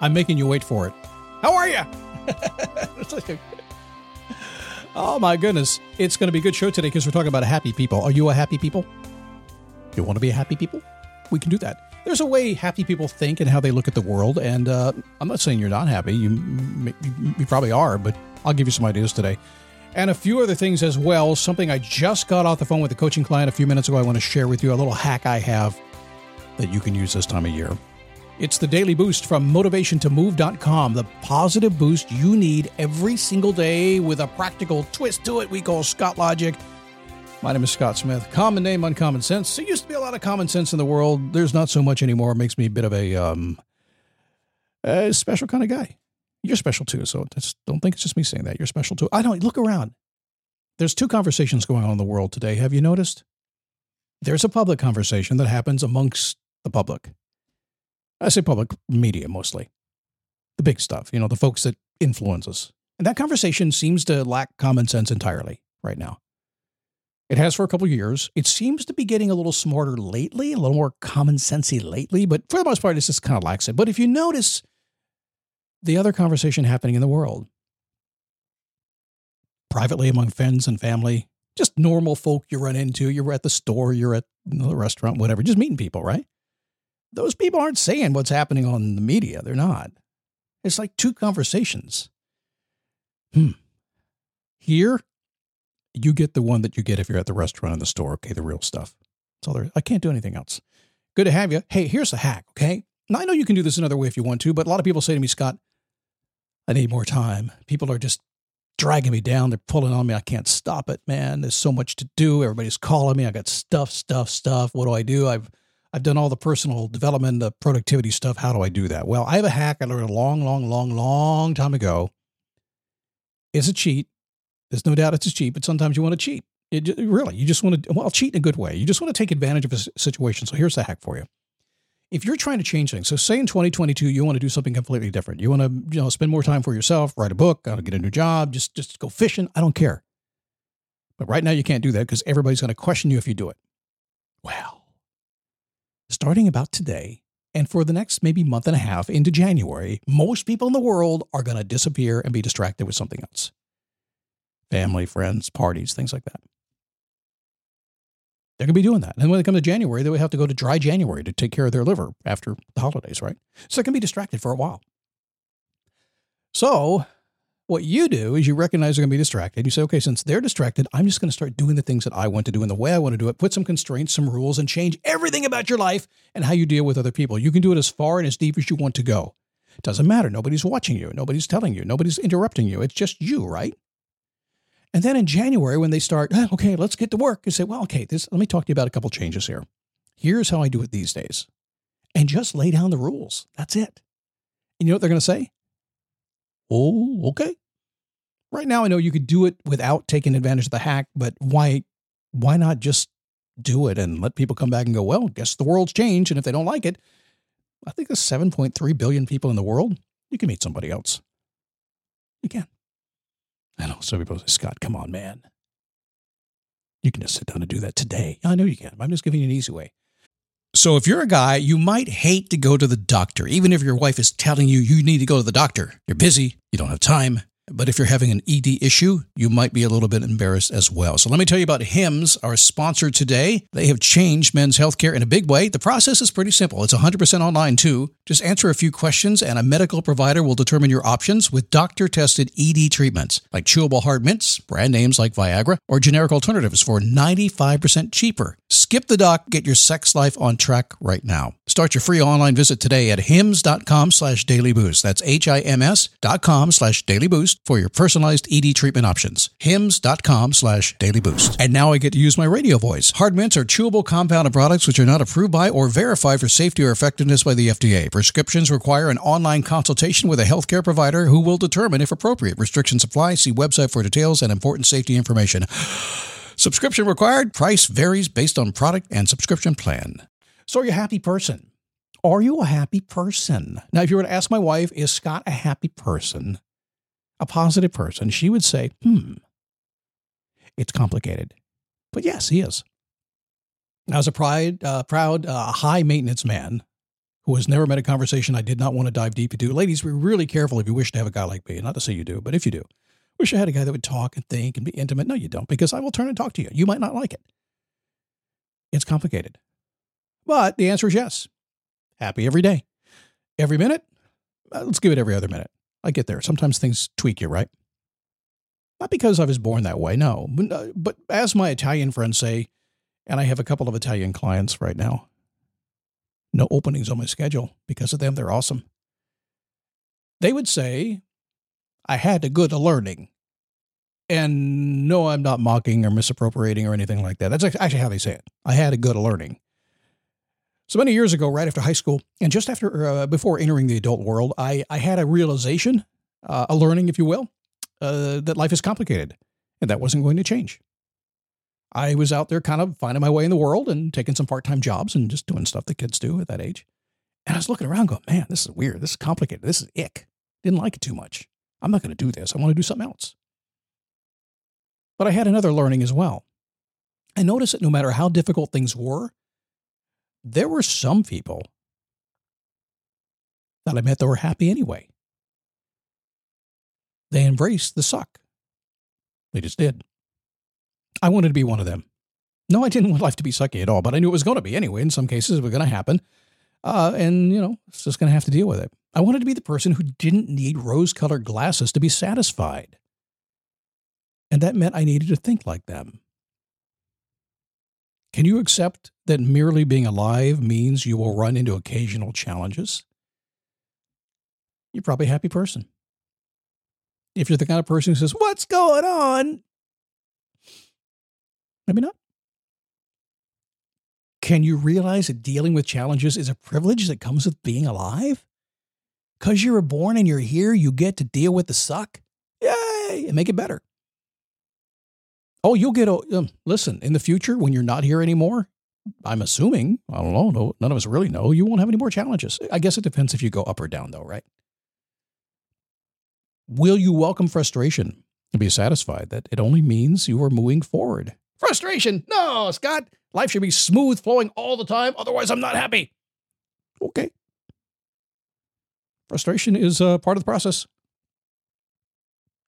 I'm making you wait for it. How are you? oh my goodness. It's going to be a good show today because we're talking about happy people. Are you a happy people? You want to be a happy people? We can do that. There's a way happy people think and how they look at the world. And uh, I'm not saying you're not happy. You, you, you probably are, but I'll give you some ideas today. And a few other things as well. Something I just got off the phone with a coaching client a few minutes ago. I want to share with you a little hack I have that you can use this time of year. It's the daily boost from motivationtomove.com, the positive boost you need every single day with a practical twist to it we call Scott Logic. My name is Scott Smith. Common name, uncommon sense. There used to be a lot of common sense in the world. There's not so much anymore. It makes me a bit of a um a special kind of guy. You're special too, so don't think it's just me saying that. You're special too. I don't look around. There's two conversations going on in the world today. Have you noticed? There's a public conversation that happens amongst the public. I say public media mostly. The big stuff, you know, the folks that influence us. And that conversation seems to lack common sense entirely right now. It has for a couple years. It seems to be getting a little smarter lately, a little more common sensey lately, but for the most part, it's just kind of lacks it. But if you notice the other conversation happening in the world, privately among friends and family, just normal folk you run into, you're at the store, you're at the restaurant, whatever, just meeting people, right? Those people aren't saying what's happening on the media. They're not. It's like two conversations. Hmm. Here, you get the one that you get if you're at the restaurant in the store. Okay, the real stuff. That's all there. I can't do anything else. Good to have you. Hey, here's a hack. Okay. Now I know you can do this another way if you want to, but a lot of people say to me, Scott, I need more time. People are just dragging me down. They're pulling on me. I can't stop it, man. There's so much to do. Everybody's calling me. I got stuff, stuff, stuff. What do I do? I've I've done all the personal development, the productivity stuff. How do I do that? Well, I have a hack I learned a long, long, long, long time ago. It's a cheat. There's no doubt it's a cheat, but sometimes you want to cheat. It, really, you just want to, well, cheat in a good way. You just want to take advantage of a situation. So here's the hack for you. If you're trying to change things, so say in 2022, you want to do something completely different. You want to, you know, spend more time for yourself, write a book, uh, get a new job, just, just go fishing. I don't care. But right now you can't do that because everybody's going to question you if you do it. Well, starting about today and for the next maybe month and a half into January, most people in the world are going to disappear and be distracted with something else family, friends, parties, things like that. They're going to be doing that. And when they come to January, they would have to go to dry January to take care of their liver after the holidays, right? So they can be distracted for a while. So what you do is you recognize they're going to be distracted. You say, okay, since they're distracted, I'm just going to start doing the things that I want to do in the way I want to do it. Put some constraints, some rules, and change everything about your life and how you deal with other people. You can do it as far and as deep as you want to go. It doesn't matter. Nobody's watching you. Nobody's telling you. Nobody's interrupting you. It's just you, right? And then in January, when they start, ah, okay, let's get to work, you say, well, okay, this, let me talk to you about a couple changes here. Here's how I do it these days. And just lay down the rules. That's it. And you know what they're going to say? Oh, okay. Right now, I know you could do it without taking advantage of the hack, but why, why not just do it and let people come back and go, well, guess the world's changed. And if they don't like it, I think there's 7.3 billion people in the world. You can meet somebody else. You can. I know some people say, Scott, come on, man. You can just sit down and do that today. I know you can. I'm just giving you an easy way. So if you're a guy, you might hate to go to the doctor, even if your wife is telling you you need to go to the doctor. You're busy, you don't have time, but if you're having an ED issue, you might be a little bit embarrassed as well. So let me tell you about HIMS, our sponsor today. They have changed men's healthcare in a big way. The process is pretty simple. It's 100% online too. Just answer a few questions and a medical provider will determine your options with doctor tested ED treatments like chewable hard mints, brand names like Viagra, or generic alternatives for 95% cheaper. Skip the doc, get your sex life on track right now. Start your free online visit today at hims.com slash dailyboost. That's H-I-M-S dot com slash dailyboost for your personalized ED treatment options. hims.com slash dailyboost. And now I get to use my radio voice. Hard mints are chewable compound of products which are not approved by or verified for safety or effectiveness by the FDA. Prescriptions require an online consultation with a healthcare provider who will determine if appropriate. Restrictions apply. See website for details and important safety information. Subscription required. Price varies based on product and subscription plan. So, are you a happy person? Are you a happy person? Now, if you were to ask my wife, is Scott a happy person? A positive person? She would say, hmm, it's complicated. But yes, he is. As a pride, uh, proud, uh, high maintenance man who has never met a conversation I did not want to dive deep into. Ladies, be really careful if you wish to have a guy like me. Not to say you do, but if you do, wish I had a guy that would talk and think and be intimate. No, you don't, because I will turn and talk to you. You might not like it. It's complicated. But the answer is yes. Happy every day. Every minute? Uh, let's give it every other minute. I get there. Sometimes things tweak you, right? Not because I was born that way, no. Uh, but as my Italian friends say, and I have a couple of Italian clients right now, no openings on my schedule because of them. They're awesome. They would say, I had a good learning. And no, I'm not mocking or misappropriating or anything like that. That's actually how they say it. I had a good learning. So many years ago, right after high school, and just after uh, before entering the adult world, I, I had a realization, uh, a learning, if you will, uh, that life is complicated, and that wasn't going to change. I was out there kind of finding my way in the world and taking some part time jobs and just doing stuff that kids do at that age. And I was looking around, going, "Man, this is weird. This is complicated. This is ick. Didn't like it too much. I'm not going to do this. I want to do something else." But I had another learning as well. I noticed that no matter how difficult things were, there were some people that I met that were happy anyway. They embraced the suck. They just did. I wanted to be one of them. No, I didn't want life to be sucky at all, but I knew it was going to be anyway. In some cases, it was going to happen. Uh, and, you know, it's just going to have to deal with it. I wanted to be the person who didn't need rose colored glasses to be satisfied. And that meant I needed to think like them. Can you accept that merely being alive means you will run into occasional challenges? You're probably a happy person. If you're the kind of person who says, What's going on? Maybe not. Can you realize that dealing with challenges is a privilege that comes with being alive? Because you were born and you're here, you get to deal with the suck? Yay! And make it better. Oh, you'll get a um, listen in the future when you're not here anymore. I'm assuming, I don't know, no, none of us really know, you won't have any more challenges. I guess it depends if you go up or down, though, right? Will you welcome frustration and be satisfied that it only means you are moving forward? Frustration? No, Scott. Life should be smooth flowing all the time. Otherwise, I'm not happy. Okay. Frustration is uh, part of the process.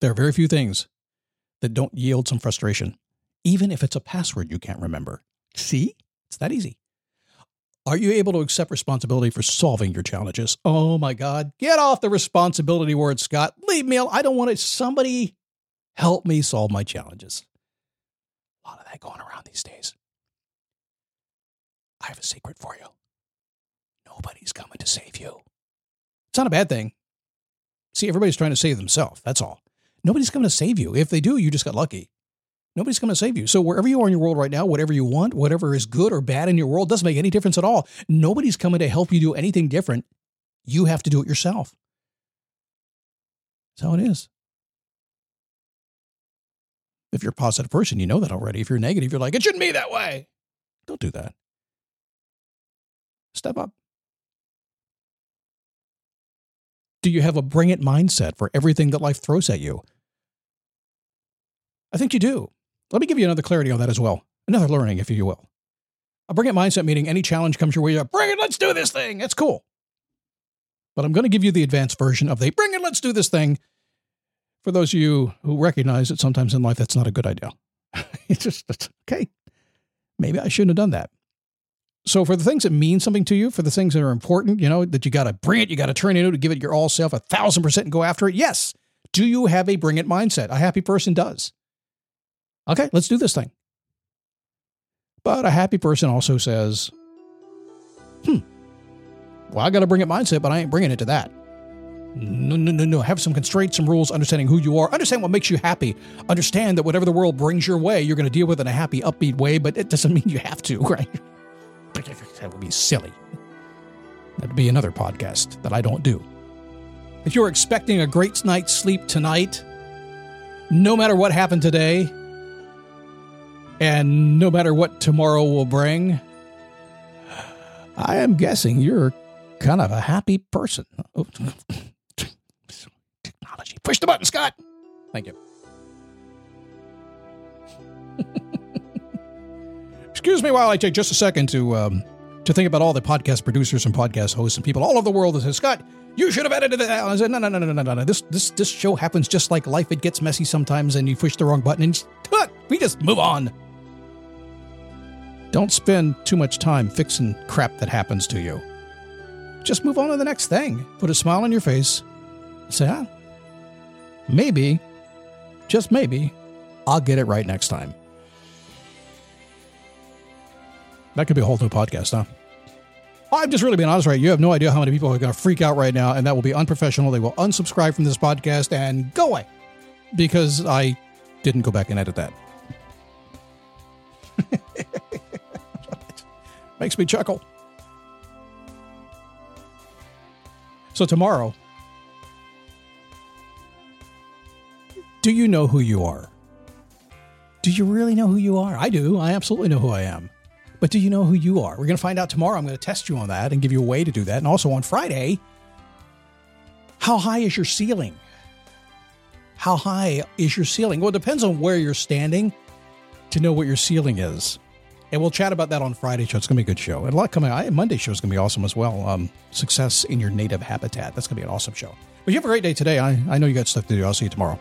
There are very few things that don't yield some frustration, even if it's a password you can't remember. See? It's that easy. Are you able to accept responsibility for solving your challenges? Oh my God. Get off the responsibility word, Scott. Leave me alone. I don't want it. Somebody help me solve my challenges. A lot of that going around these days. I have a secret for you. Nobody's coming to save you. It's not a bad thing. See, everybody's trying to save themselves. That's all. Nobody's coming to save you. If they do, you just got lucky. Nobody's coming to save you. So wherever you are in your world right now, whatever you want, whatever is good or bad in your world doesn't make any difference at all. Nobody's coming to help you do anything different. You have to do it yourself. That's how it is. If you're a positive person, you know that already. If you're negative, you're like, it shouldn't be that way. Don't do that. Step up. Do you have a bring it mindset for everything that life throws at you? I think you do. Let me give you another clarity on that as well. Another learning, if you will. A bring it mindset meaning any challenge comes your way, bring it, let's do this thing. That's cool. But I'm going to give you the advanced version of the bring it, let's do this thing for those of you who recognize that sometimes in life that's not a good idea. it's just, it's, okay, maybe I shouldn't have done that. So for the things that mean something to you, for the things that are important, you know, that you got to bring it, you got to turn it into, give it your all self, a thousand percent and go after it. Yes. Do you have a bring it mindset? A happy person does. Okay, let's do this thing. But a happy person also says, hmm, well, I got to bring it mindset, but I ain't bringing it to that. No, no, no, no. Have some constraints, some rules, understanding who you are, understand what makes you happy, understand that whatever the world brings your way, you're going to deal with in a happy, upbeat way, but it doesn't mean you have to, right? That would be silly. That'd be another podcast that I don't do. If you're expecting a great night's sleep tonight, no matter what happened today, and no matter what tomorrow will bring, I am guessing you're kind of a happy person. Oh, technology. Push the button, Scott. Thank you. Excuse me while I take just a second to um, to think about all the podcast producers and podcast hosts and people all over the world that say, Scott, you should have edited that. I said, no, no, no, no, no, no, no. This this this show happens just like life. It gets messy sometimes, and you push the wrong button, and we just move on. Don't spend too much time fixing crap that happens to you. Just move on to the next thing. Put a smile on your face. Say, ah, maybe, just maybe, I'll get it right next time. That could be a whole new podcast, huh? I'm just really being honest, right? You have no idea how many people are going to freak out right now, and that will be unprofessional. They will unsubscribe from this podcast and go away because I didn't go back and edit that. Makes me chuckle. So, tomorrow, do you know who you are? Do you really know who you are? I do. I absolutely know who I am. But do you know who you are? We're going to find out tomorrow. I'm going to test you on that and give you a way to do that. And also on Friday, how high is your ceiling? How high is your ceiling? Well, it depends on where you're standing to know what your ceiling is. And we'll chat about that on Friday show. It's going to be a good show. And a lot coming. Monday show is going to be awesome as well. Um, success in your native habitat. That's going to be an awesome show. But you have a great day today. I, I know you got stuff to do. I'll see you tomorrow.